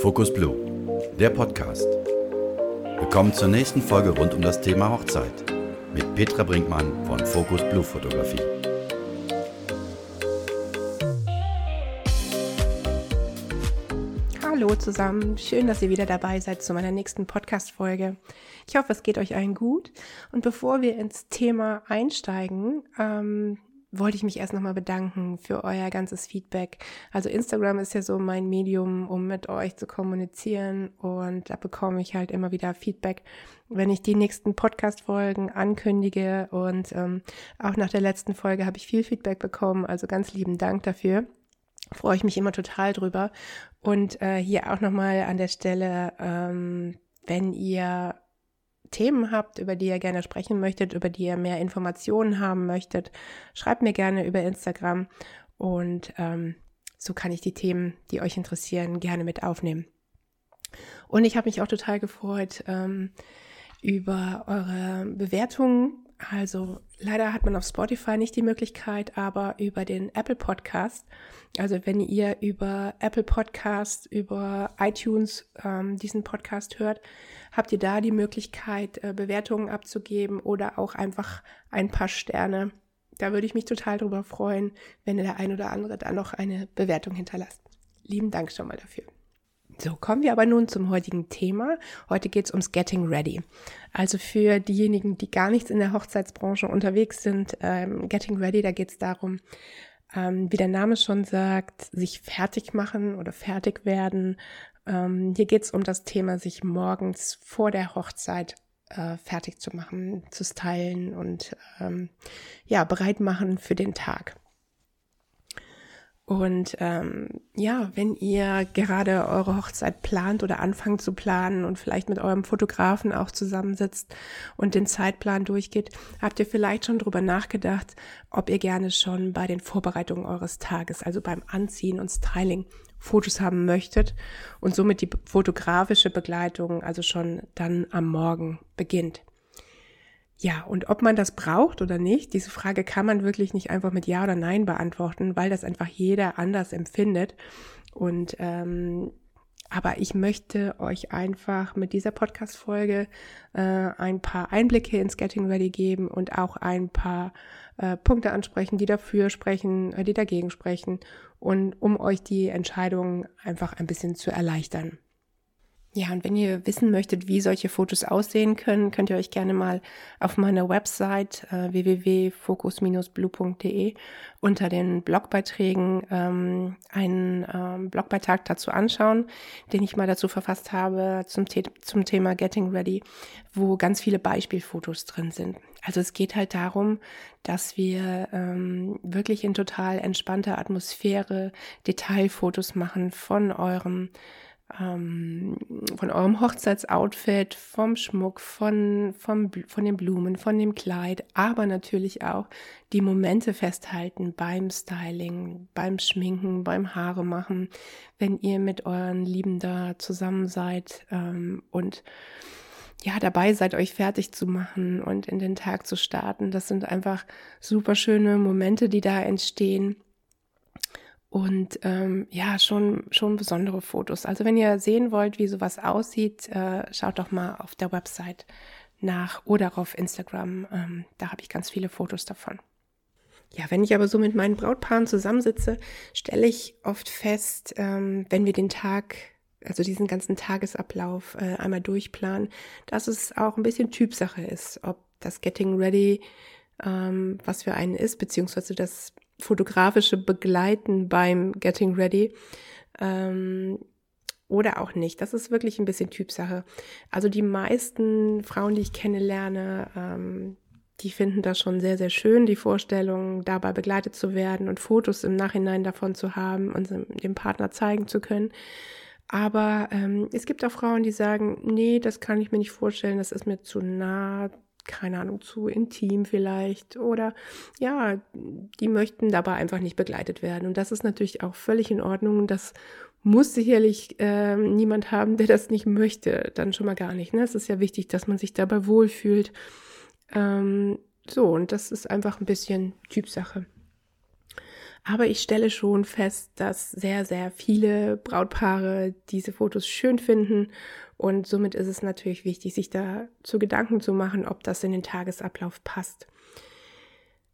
Focus Blue, der Podcast. Willkommen zur nächsten Folge rund um das Thema Hochzeit mit Petra Brinkmann von Focus Blue Fotografie. Hallo zusammen, schön, dass ihr wieder dabei seid zu meiner nächsten Podcast-Folge. Ich hoffe, es geht euch allen gut. Und bevor wir ins Thema einsteigen, ähm, wollte ich mich erst nochmal bedanken für euer ganzes Feedback. Also Instagram ist ja so mein Medium, um mit euch zu kommunizieren und da bekomme ich halt immer wieder Feedback, wenn ich die nächsten Podcast-Folgen ankündige und ähm, auch nach der letzten Folge habe ich viel Feedback bekommen, also ganz lieben Dank dafür. Freue ich mich immer total drüber. Und äh, hier auch nochmal an der Stelle, ähm, wenn ihr Themen habt, über die ihr gerne sprechen möchtet, über die ihr mehr Informationen haben möchtet, schreibt mir gerne über Instagram und ähm, so kann ich die Themen, die euch interessieren, gerne mit aufnehmen. Und ich habe mich auch total gefreut ähm, über eure Bewertungen also leider hat man auf Spotify nicht die Möglichkeit, aber über den Apple Podcast, also wenn ihr über Apple Podcast, über iTunes ähm, diesen Podcast hört, habt ihr da die Möglichkeit, äh, Bewertungen abzugeben oder auch einfach ein paar Sterne. Da würde ich mich total drüber freuen, wenn der ein oder andere da noch eine Bewertung hinterlasst. Lieben Dank schon mal dafür. So, kommen wir aber nun zum heutigen Thema. Heute geht es ums Getting Ready. Also für diejenigen, die gar nichts in der Hochzeitsbranche unterwegs sind, ähm, Getting Ready, da geht es darum, ähm, wie der Name schon sagt, sich fertig machen oder fertig werden. Ähm, hier geht es um das Thema, sich morgens vor der Hochzeit äh, fertig zu machen, zu stylen und ähm, ja, bereit machen für den Tag. Und ähm, ja, wenn ihr gerade eure Hochzeit plant oder anfangt zu planen und vielleicht mit eurem Fotografen auch zusammensitzt und den Zeitplan durchgeht, habt ihr vielleicht schon drüber nachgedacht, ob ihr gerne schon bei den Vorbereitungen eures Tages, also beim Anziehen und Styling, Fotos haben möchtet und somit die fotografische Begleitung also schon dann am Morgen beginnt. Ja, und ob man das braucht oder nicht, diese Frage kann man wirklich nicht einfach mit Ja oder Nein beantworten, weil das einfach jeder anders empfindet. Und ähm, aber ich möchte euch einfach mit dieser Podcast-Folge äh, ein paar Einblicke ins Getting Ready geben und auch ein paar äh, Punkte ansprechen, die dafür sprechen, äh, die dagegen sprechen und um euch die Entscheidung einfach ein bisschen zu erleichtern. Ja, und wenn ihr wissen möchtet, wie solche Fotos aussehen können, könnt ihr euch gerne mal auf meiner Website äh, www.focus-blue.de unter den Blogbeiträgen ähm, einen ähm, Blogbeitrag dazu anschauen, den ich mal dazu verfasst habe zum, The zum Thema Getting Ready, wo ganz viele Beispielfotos drin sind. Also es geht halt darum, dass wir ähm, wirklich in total entspannter Atmosphäre Detailfotos machen von eurem ähm, von eurem Hochzeitsoutfit, vom Schmuck, von, vom, von den Blumen, von dem Kleid, aber natürlich auch die Momente festhalten beim Styling, beim Schminken, beim Haare machen, wenn ihr mit euren Lieben da zusammen seid ähm, und ja, dabei seid, euch fertig zu machen und in den Tag zu starten. Das sind einfach super schöne Momente, die da entstehen und ähm, ja, schon, schon besondere Fotos. Also wenn ihr sehen wollt, wie sowas aussieht, äh, schaut doch mal auf der Website nach oder auf Instagram. Ähm, da habe ich ganz viele Fotos davon. Ja, wenn ich aber so mit meinen Brautpaaren zusammensitze, stelle ich oft fest, ähm, wenn wir den Tag, also diesen ganzen Tagesablauf äh, einmal durchplanen, dass es auch ein bisschen Typsache ist, ob das Getting Ready ähm, was für einen ist, beziehungsweise das fotografische Begleiten beim Getting Ready ähm, oder auch nicht. Das ist wirklich ein bisschen Typsache. Also die meisten Frauen, die ich kennenlerne, ähm, die finden das schon sehr, sehr schön, die Vorstellung, dabei begleitet zu werden und Fotos im Nachhinein davon zu haben und dem Partner zeigen zu können. Aber ähm, es gibt auch Frauen, die sagen, nee, das kann ich mir nicht vorstellen, das ist mir zu nah, keine Ahnung, zu intim vielleicht oder ja, die möchten dabei einfach nicht begleitet werden. Und das ist natürlich auch völlig in Ordnung. Das muss sicherlich äh, niemand haben, der das nicht möchte, dann schon mal gar nicht. Ne? Es ist ja wichtig, dass man sich dabei wohlfühlt. Ähm, so, und das ist einfach ein bisschen Typsache. Aber ich stelle schon fest, dass sehr, sehr viele Brautpaare diese Fotos schön finden. Und somit ist es natürlich wichtig, sich da zu Gedanken zu machen, ob das in den Tagesablauf passt.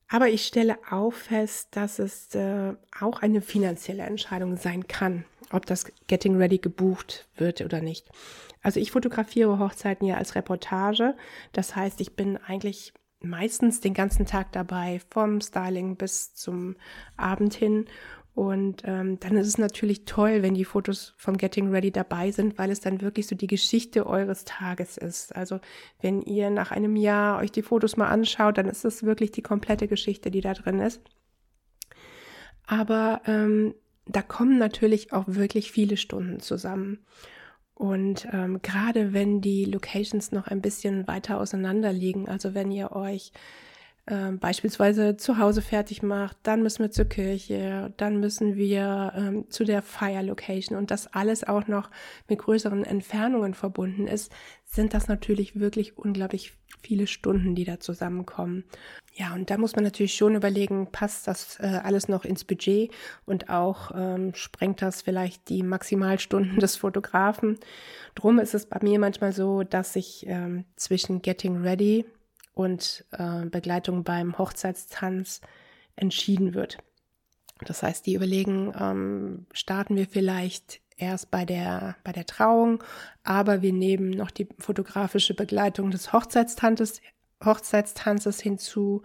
Aber ich stelle auch fest, dass es äh, auch eine finanzielle Entscheidung sein kann, ob das Getting Ready gebucht wird oder nicht. Also ich fotografiere Hochzeiten ja als Reportage. Das heißt, ich bin eigentlich meistens den ganzen Tag dabei, vom Styling bis zum Abend hin. Und ähm, dann ist es natürlich toll, wenn die Fotos vom Getting Ready dabei sind, weil es dann wirklich so die Geschichte eures Tages ist. Also wenn ihr nach einem Jahr euch die Fotos mal anschaut, dann ist es wirklich die komplette Geschichte, die da drin ist. Aber ähm, da kommen natürlich auch wirklich viele Stunden zusammen. Und ähm, gerade wenn die Locations noch ein bisschen weiter auseinander liegen, also wenn ihr euch ähm, beispielsweise zu Hause fertig macht, dann müssen wir zur Kirche, dann müssen wir ähm, zu der Fire Location und das alles auch noch mit größeren Entfernungen verbunden ist, sind das natürlich wirklich unglaublich viele Stunden, die da zusammenkommen. Ja, und da muss man natürlich schon überlegen, passt das äh, alles noch ins Budget und auch ähm, sprengt das vielleicht die Maximalstunden des Fotografen. Drum ist es bei mir manchmal so, dass ich ähm, zwischen Getting Ready und äh, Begleitung beim Hochzeitstanz entschieden wird. Das heißt, die überlegen, ähm, starten wir vielleicht erst bei der, bei der Trauung, aber wir nehmen noch die fotografische Begleitung des Hochzeitstanzes, Hochzeitstanzes hinzu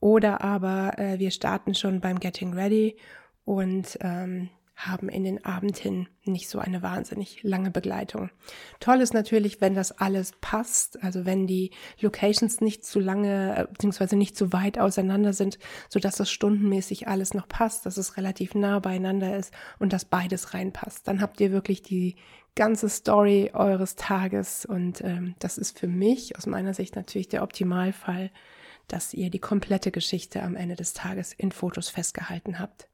oder aber äh, wir starten schon beim Getting Ready und ähm, haben in den Abend hin nicht so eine wahnsinnig lange Begleitung. Toll ist natürlich, wenn das alles passt, also wenn die Locations nicht zu lange äh, beziehungsweise nicht zu weit auseinander sind, so dass das stundenmäßig alles noch passt, dass es relativ nah beieinander ist und dass beides reinpasst. Dann habt ihr wirklich die ganze Story eures Tages und ähm, das ist für mich aus meiner Sicht natürlich der Optimalfall, dass ihr die komplette Geschichte am Ende des Tages in Fotos festgehalten habt.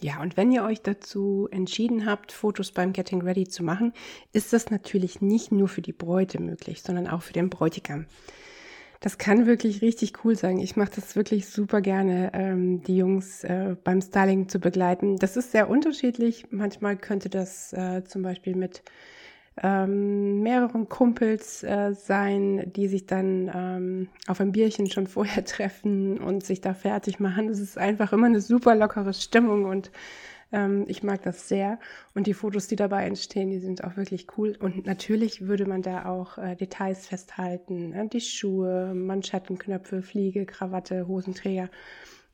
Ja, und wenn ihr euch dazu entschieden habt, Fotos beim Getting Ready zu machen, ist das natürlich nicht nur für die Bräute möglich, sondern auch für den Bräutigam. Das kann wirklich richtig cool sein. Ich mache das wirklich super gerne, ähm, die Jungs äh, beim Styling zu begleiten. Das ist sehr unterschiedlich. Manchmal könnte das äh, zum Beispiel mit ähm, mehreren Kumpels äh, sein, die sich dann ähm, auf ein Bierchen schon vorher treffen und sich da fertig machen. Es ist einfach immer eine super lockere Stimmung und ähm, ich mag das sehr. Und die Fotos, die dabei entstehen, die sind auch wirklich cool. Und natürlich würde man da auch äh, Details festhalten. Ne? Die Schuhe, Manschettenknöpfe, Fliege, Krawatte, Hosenträger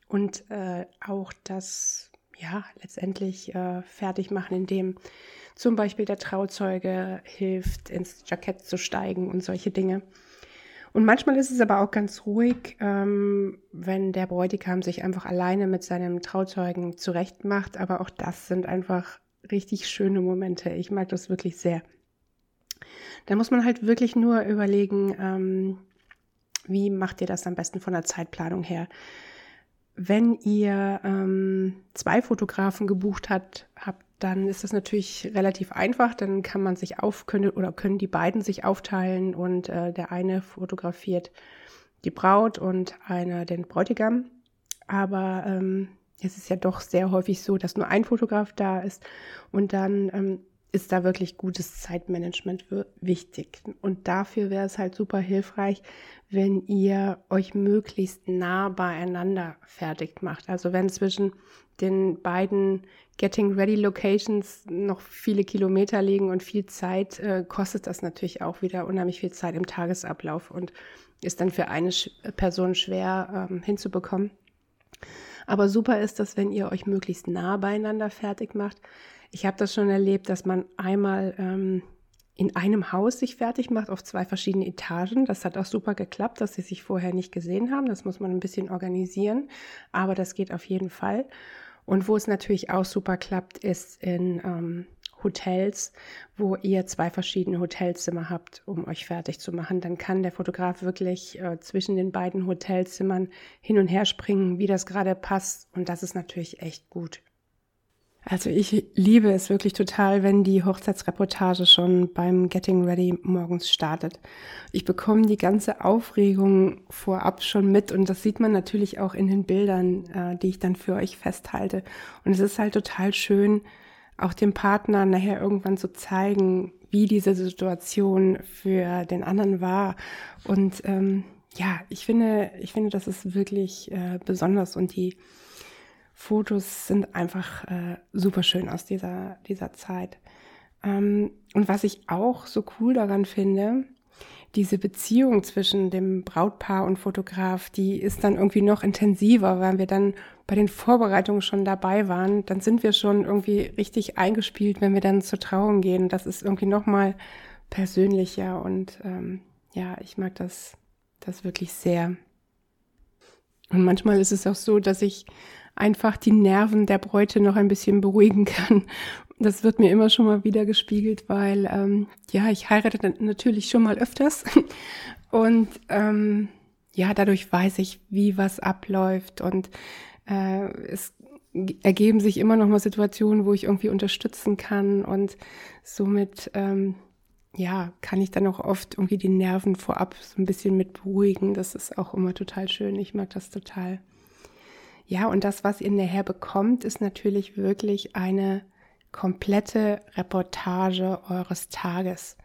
und äh, auch das ja letztendlich äh, fertig machen, indem zum Beispiel der Trauzeuge hilft, ins Jackett zu steigen und solche Dinge. Und manchmal ist es aber auch ganz ruhig, ähm, wenn der Bräutigam sich einfach alleine mit seinem Trauzeugen zurecht macht. Aber auch das sind einfach richtig schöne Momente. Ich mag das wirklich sehr. Da muss man halt wirklich nur überlegen, ähm, wie macht ihr das am besten von der Zeitplanung her? Wenn ihr ähm, zwei Fotografen gebucht habt, habt dann ist das natürlich relativ einfach. Dann kann man sich auf, können oder können die beiden sich aufteilen und äh, der eine fotografiert die Braut und einer den Bräutigam. Aber ähm, es ist ja doch sehr häufig so, dass nur ein Fotograf da ist und dann ähm, ist da wirklich gutes Zeitmanagement wichtig. Und dafür wäre es halt super hilfreich, wenn ihr euch möglichst nah beieinander fertig macht. Also wenn zwischen den beiden Getting Ready Locations noch viele Kilometer liegen und viel Zeit, äh, kostet das natürlich auch wieder unheimlich viel Zeit im Tagesablauf und ist dann für eine Sch Person schwer ähm, hinzubekommen. Aber super ist das, wenn ihr euch möglichst nah beieinander fertig macht. Ich habe das schon erlebt, dass man einmal ähm, in einem Haus sich fertig macht auf zwei verschiedenen Etagen. Das hat auch super geklappt, dass sie sich vorher nicht gesehen haben. Das muss man ein bisschen organisieren, aber das geht auf jeden Fall. Und wo es natürlich auch super klappt, ist in ähm, Hotels, wo ihr zwei verschiedene Hotelzimmer habt, um euch fertig zu machen. Dann kann der Fotograf wirklich äh, zwischen den beiden Hotelzimmern hin und her springen, wie das gerade passt. Und das ist natürlich echt gut. Also ich liebe es wirklich total, wenn die Hochzeitsreportage schon beim Getting Ready morgens startet. Ich bekomme die ganze Aufregung vorab schon mit und das sieht man natürlich auch in den Bildern, äh, die ich dann für euch festhalte. Und es ist halt total schön, auch dem Partner nachher irgendwann zu zeigen, wie diese Situation für den anderen war. Und ähm, ja, ich finde, ich finde, das ist wirklich äh, besonders und die Fotos sind einfach äh, super schön aus dieser, dieser Zeit. Ähm, und was ich auch so cool daran finde, diese Beziehung zwischen dem Brautpaar und Fotograf, die ist dann irgendwie noch intensiver, weil wir dann bei den Vorbereitungen schon dabei waren. Dann sind wir schon irgendwie richtig eingespielt, wenn wir dann zur Trauung gehen. Das ist irgendwie noch mal persönlicher und ähm, ja, ich mag das, das wirklich sehr. Und manchmal ist es auch so, dass ich einfach die Nerven der Bräute noch ein bisschen beruhigen kann. Das wird mir immer schon mal wieder gespiegelt, weil ähm, ja, ich heirate natürlich schon mal öfters und ähm, ja, dadurch weiß ich, wie was abläuft und äh, es ergeben sich immer noch mal Situationen, wo ich irgendwie unterstützen kann und somit ähm, ja, kann ich dann auch oft irgendwie die Nerven vorab so ein bisschen mit beruhigen. Das ist auch immer total schön. Ich mag das total. Ja, und das, was ihr nachher bekommt, ist natürlich wirklich eine komplette Reportage eures Tages.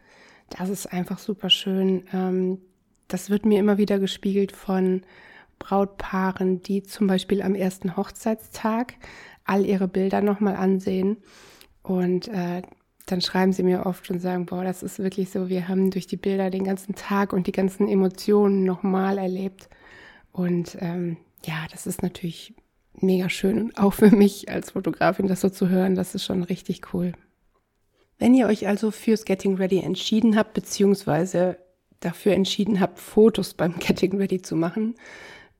Das ist einfach super schön. Ähm, das wird mir immer wieder gespiegelt von Brautpaaren, die zum Beispiel am ersten Hochzeitstag all ihre Bilder nochmal ansehen. Und äh, dann schreiben sie mir oft und sagen, boah, das ist wirklich so, wir haben durch die Bilder den ganzen Tag und die ganzen Emotionen nochmal erlebt. Und ähm, ja, das ist natürlich mega schön und auch für mich als Fotografin das so zu hören, das ist schon richtig cool. Wenn ihr euch also fürs Getting Ready entschieden habt, beziehungsweise dafür entschieden habt, Fotos beim Getting Ready zu machen,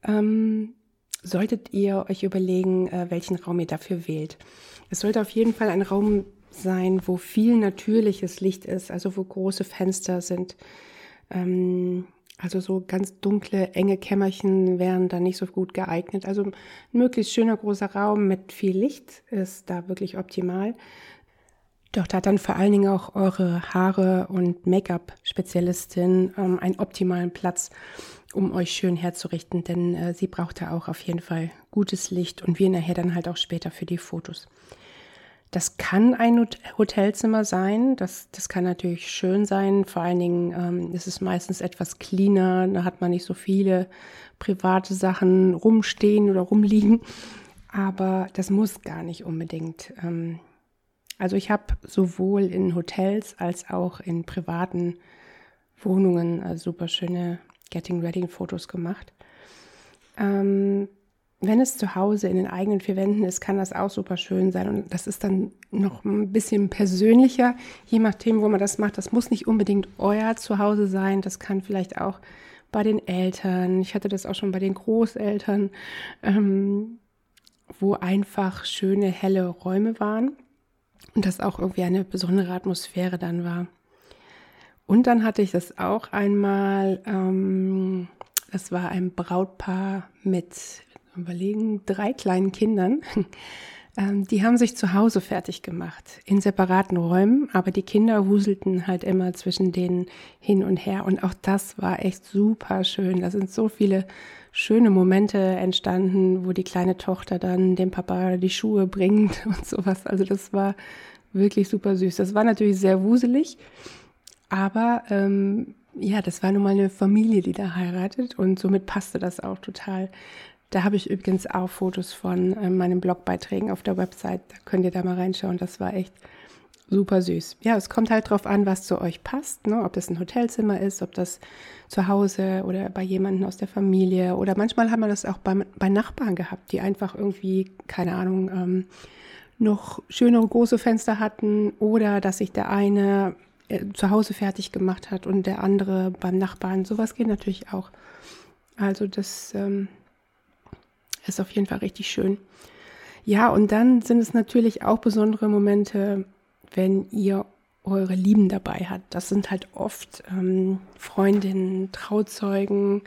ähm, solltet ihr euch überlegen, äh, welchen Raum ihr dafür wählt. Es sollte auf jeden Fall ein Raum sein, wo viel natürliches Licht ist, also wo große Fenster sind. Ähm, also so ganz dunkle, enge Kämmerchen wären da nicht so gut geeignet. Also ein möglichst schöner großer Raum mit viel Licht ist da wirklich optimal. Doch da hat dann vor allen Dingen auch eure Haare- und Make-up-Spezialistin ähm, einen optimalen Platz, um euch schön herzurichten, denn äh, sie braucht da auch auf jeden Fall gutes Licht und wir nachher dann halt auch später für die Fotos. Das kann ein Hotelzimmer sein. Das, das kann natürlich schön sein. Vor allen Dingen ähm, ist es meistens etwas cleaner. Da hat man nicht so viele private Sachen rumstehen oder rumliegen. Aber das muss gar nicht unbedingt. Ähm, also ich habe sowohl in Hotels als auch in privaten Wohnungen äh, super schöne Getting Ready Fotos gemacht. Ähm, wenn es zu Hause in den eigenen vier Wänden ist, kann das auch super schön sein. Und das ist dann noch ein bisschen persönlicher, je nachdem, wo man das macht. Das muss nicht unbedingt euer Zuhause sein. Das kann vielleicht auch bei den Eltern. Ich hatte das auch schon bei den Großeltern, ähm, wo einfach schöne, helle Räume waren. Und das auch irgendwie eine besondere Atmosphäre dann war. Und dann hatte ich das auch einmal, ähm, das war ein Brautpaar mit überlegen, drei kleinen Kindern. Ähm, die haben sich zu Hause fertig gemacht, in separaten Räumen, aber die Kinder wuselten halt immer zwischen denen hin und her. Und auch das war echt super schön. Da sind so viele schöne Momente entstanden, wo die kleine Tochter dann dem Papa die Schuhe bringt und sowas. Also das war wirklich super süß. Das war natürlich sehr wuselig, aber ähm, ja, das war nun mal eine Familie, die da heiratet und somit passte das auch total. Da habe ich übrigens auch Fotos von äh, meinen Blogbeiträgen auf der Website. Da könnt ihr da mal reinschauen. Das war echt super süß. Ja, es kommt halt drauf an, was zu euch passt. Ne? Ob das ein Hotelzimmer ist, ob das zu Hause oder bei jemandem aus der Familie. Oder manchmal haben wir das auch bei, bei Nachbarn gehabt, die einfach irgendwie, keine Ahnung, ähm, noch schönere große Fenster hatten oder dass sich der eine äh, zu Hause fertig gemacht hat und der andere beim Nachbarn. Sowas geht natürlich auch. Also das ähm, ist auf jeden Fall richtig schön. Ja, und dann sind es natürlich auch besondere Momente, wenn ihr eure Lieben dabei habt. Das sind halt oft ähm, Freundinnen, Trauzeugen,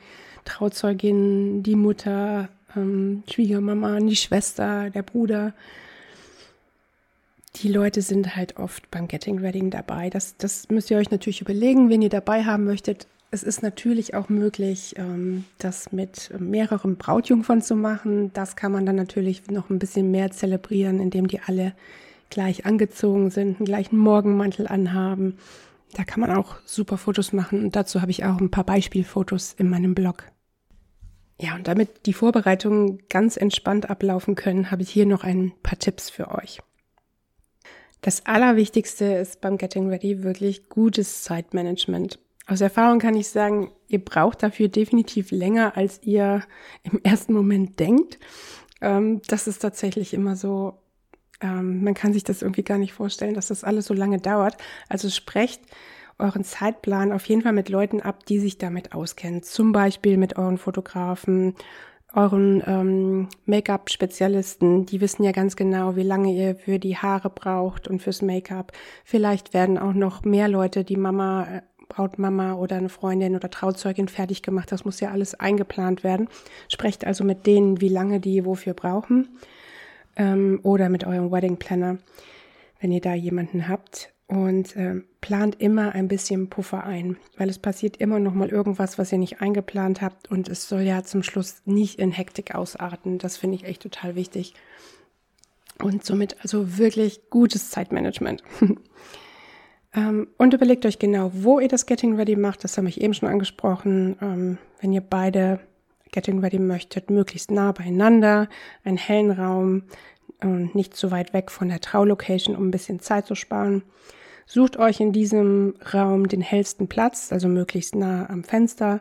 Trauzeuginnen, die Mutter, ähm, Schwiegermama, die Schwester, der Bruder. die Leute sind halt oft beim Getting Ready dabei. Das, das müsst ihr euch natürlich überlegen, wenn ihr dabei haben möchtet. Es ist natürlich auch möglich, ähm, das mit mehreren Brautjungfern zu machen. Das kann man dann natürlich noch ein bisschen mehr zelebrieren, indem die alle gleich angezogen sind, einen gleichen Morgenmantel anhaben. Da kann man auch super Fotos machen und dazu habe ich auch ein paar Beispielfotos in meinem Blog. Ja, und damit die Vorbereitungen ganz entspannt ablaufen können, habe ich hier noch ein paar Tipps für euch. Das Allerwichtigste ist beim Getting Ready wirklich gutes Zeitmanagement. Aus Erfahrung kann ich sagen, ihr braucht dafür definitiv länger, als ihr im ersten Moment denkt. Ähm, das ist tatsächlich immer so. Ähm, man kann sich das irgendwie gar nicht vorstellen, dass das alles so lange dauert. Also sprecht euren Zeitplan auf jeden Fall mit Leuten ab, die sich damit auskennen. Zum Beispiel mit euren Fotografen, euren ähm, Make-up-Spezialisten, die wissen ja ganz genau, wie lange ihr für die Haare braucht und fürs Make-up. Vielleicht werden auch noch mehr Leute die Mama, äh, Brautmama oder eine Freundin oder Trauzeugin fertig gemacht. Das muss ja alles eingeplant werden. Sprecht also mit denen, wie lange die wofür brauchen. Ähm, oder mit eurem Wedding Planner, wenn ihr da jemanden habt und äh, plant immer ein bisschen Puffer ein, weil es passiert immer noch mal irgendwas, was ihr nicht eingeplant habt und es soll ja zum Schluss nicht in Hektik ausarten. Das finde ich echt total wichtig. Und somit also wirklich gutes Zeitmanagement. ähm, und überlegt euch genau, wo ihr das Getting Ready macht. Das habe ich eben schon angesprochen. Ähm, wenn ihr beide Getting Ready möchtet, möglichst nah beieinander, einen hellen Raum und nicht zu weit weg von der Traulocation, um ein bisschen Zeit zu sparen. Sucht euch in diesem Raum den hellsten Platz, also möglichst nah am Fenster.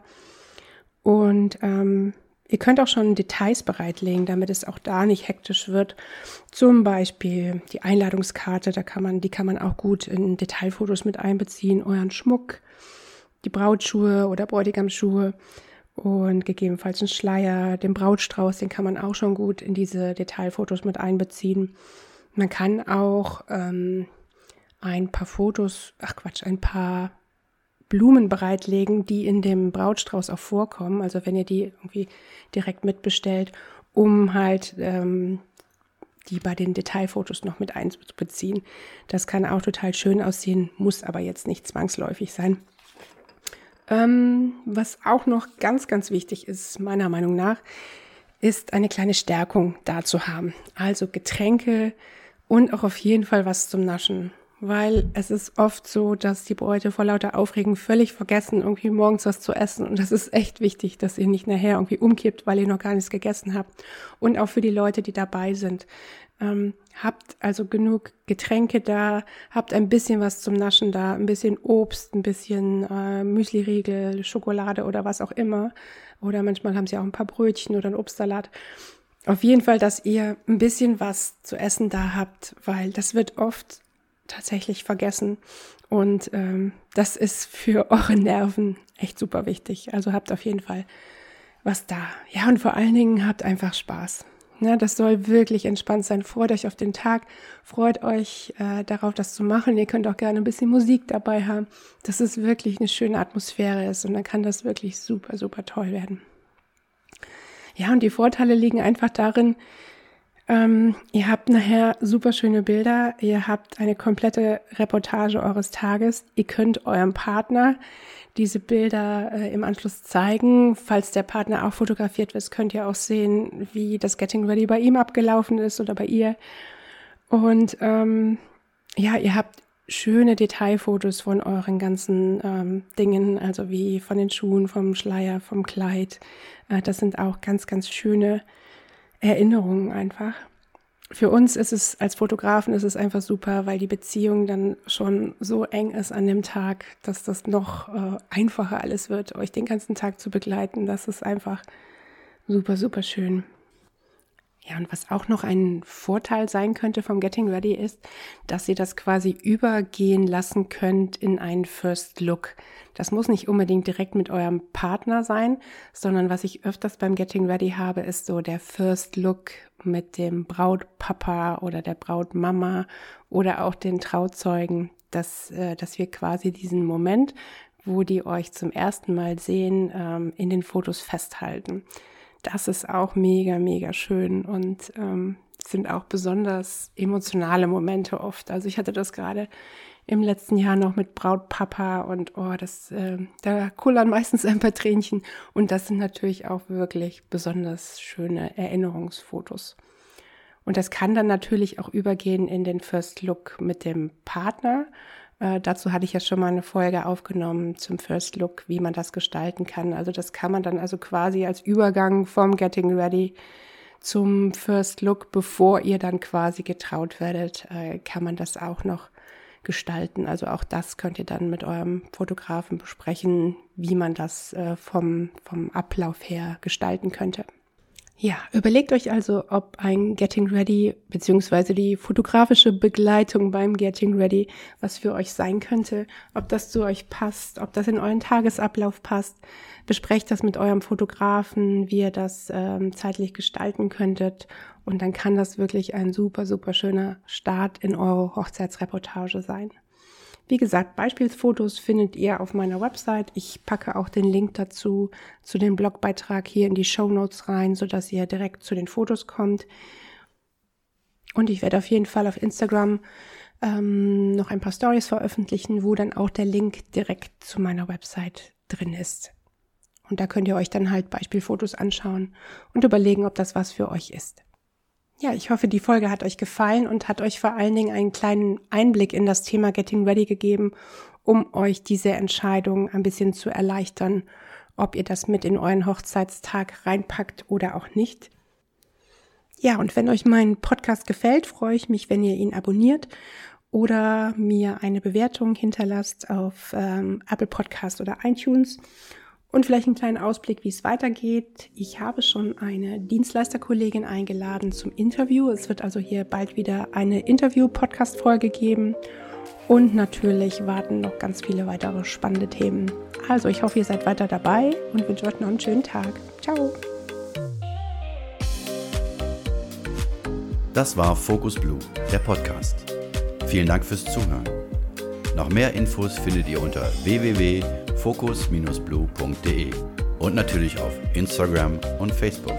Und ähm, ihr könnt auch schon Details bereitlegen, damit es auch da nicht hektisch wird. Zum Beispiel die Einladungskarte, da kann man, die kann man auch gut in Detailfotos mit einbeziehen, euren Schmuck, die Brautschuhe oder Bräutigamschuhe und gegebenenfalls einen Schleier, den Brautstrauß, den kann man auch schon gut in diese Detailfotos mit einbeziehen. Man kann auch ähm, ein paar Fotos, ach Quatsch, ein paar Blumen bereitlegen, die in dem Brautstrauß auch vorkommen. Also wenn ihr die irgendwie direkt mitbestellt, um halt ähm, die bei den Detailfotos noch mit einzubeziehen. Das kann auch total schön aussehen, muss aber jetzt nicht zwangsläufig sein. Ähm, was auch noch ganz, ganz wichtig ist, meiner Meinung nach, ist eine kleine Stärkung da zu haben. Also Getränke und auch auf jeden Fall was zum Naschen weil es ist oft so, dass die Bräute vor lauter Aufregung völlig vergessen, irgendwie morgens was zu essen. Und das ist echt wichtig, dass ihr nicht nachher irgendwie umkippt, weil ihr noch gar nichts gegessen habt. Und auch für die Leute, die dabei sind. Ähm, habt also genug Getränke da, habt ein bisschen was zum Naschen da, ein bisschen Obst, ein bisschen äh, Müsliriegel, Schokolade oder was auch immer. Oder manchmal haben sie auch ein paar Brötchen oder einen Obstsalat. Auf jeden Fall, dass ihr ein bisschen was zu essen da habt, weil das wird oft tatsächlich vergessen. Und ähm, das ist für eure Nerven echt super wichtig. Also habt auf jeden Fall was da. Ja, und vor allen Dingen habt einfach Spaß. Ja, das soll wirklich entspannt sein. Freut euch auf den Tag, freut euch äh, darauf, das zu machen. Ihr könnt auch gerne ein bisschen Musik dabei haben, dass es wirklich eine schöne Atmosphäre ist und dann kann das wirklich super, super toll werden. Ja, und die Vorteile liegen einfach darin, ähm, ihr habt nachher super schöne Bilder. Ihr habt eine komplette Reportage eures Tages. Ihr könnt eurem Partner diese Bilder äh, im Anschluss zeigen. Falls der Partner auch fotografiert wird, könnt ihr auch sehen, wie das Getting Ready bei ihm abgelaufen ist oder bei ihr. Und ähm, ja, ihr habt schöne Detailfotos von euren ganzen ähm, Dingen, also wie von den Schuhen, vom Schleier, vom Kleid. Äh, das sind auch ganz, ganz schöne Erinnerungen einfach. Für uns ist es als Fotografen ist es einfach super, weil die Beziehung dann schon so eng ist an dem Tag, dass das noch äh, einfacher alles wird, euch den ganzen Tag zu begleiten. Das ist einfach super, super schön. Ja, und was auch noch ein Vorteil sein könnte vom Getting Ready ist, dass ihr das quasi übergehen lassen könnt in einen First Look. Das muss nicht unbedingt direkt mit eurem Partner sein, sondern was ich öfters beim Getting Ready habe, ist so der First Look mit dem Brautpapa oder der Brautmama oder auch den Trauzeugen, dass, äh, dass wir quasi diesen Moment, wo die euch zum ersten Mal sehen, ähm, in den Fotos festhalten das ist auch mega, mega schön und ähm, sind auch besonders emotionale Momente oft. Also ich hatte das gerade im letzten Jahr noch mit Brautpapa und oh, das, äh, da kullern meistens ein paar Tränchen und das sind natürlich auch wirklich besonders schöne Erinnerungsfotos. Und das kann dann natürlich auch übergehen in den First Look mit dem Partner. Äh, dazu hatte ich ja schon mal eine Folge aufgenommen zum First Look, wie man das gestalten kann. Also das kann man dann also quasi als Übergang vom Getting Ready zum First Look, bevor ihr dann quasi getraut werdet, äh, kann man das auch noch gestalten. Also auch das könnt ihr dann mit eurem Fotografen besprechen, wie man das äh, vom, vom Ablauf her gestalten könnte. Ja, überlegt euch also, ob ein Getting Ready beziehungsweise die fotografische Begleitung beim Getting Ready was für euch sein könnte, ob das zu euch passt, ob das in euren Tagesablauf passt. Besprecht das mit eurem Fotografen, wie ihr das ähm, zeitlich gestalten könntet und dann kann das wirklich ein super, super schöner Start in eure Hochzeitsreportage sein. Wie gesagt, Beispielsfotos findet ihr auf meiner Website. Ich packe auch den Link dazu zu dem Blogbeitrag hier in die Show Notes rein, so dass ihr direkt zu den Fotos kommt. Und ich werde auf jeden Fall auf Instagram ähm, noch ein paar Stories veröffentlichen, wo dann auch der Link direkt zu meiner Website drin ist. Und da könnt ihr euch dann halt Beispielfotos anschauen und überlegen, ob das was für euch ist. Ja, ich hoffe, die Folge hat euch gefallen und hat euch vor allen Dingen einen kleinen Einblick in das Thema Getting Ready gegeben, um euch diese Entscheidung ein bisschen zu erleichtern, ob ihr das mit in euren Hochzeitstag reinpackt oder auch nicht. Ja, und wenn euch mein Podcast gefällt, freue ich mich, wenn ihr ihn abonniert oder mir eine Bewertung hinterlasst auf ähm, Apple Podcast oder iTunes. Und vielleicht einen kleinen Ausblick, wie es weitergeht. Ich habe schon eine Dienstleisterkollegin eingeladen zum Interview. Es wird also hier bald wieder eine Interview-Podcast-Folge geben. Und natürlich warten noch ganz viele weitere spannende Themen. Also ich hoffe, ihr seid weiter dabei und wünsche euch noch einen schönen Tag. Ciao. Das war Focus Blue, der Podcast. Vielen Dank fürs Zuhören. Noch mehr Infos findet ihr unter www focus-blue.de und natürlich auf Instagram und Facebook.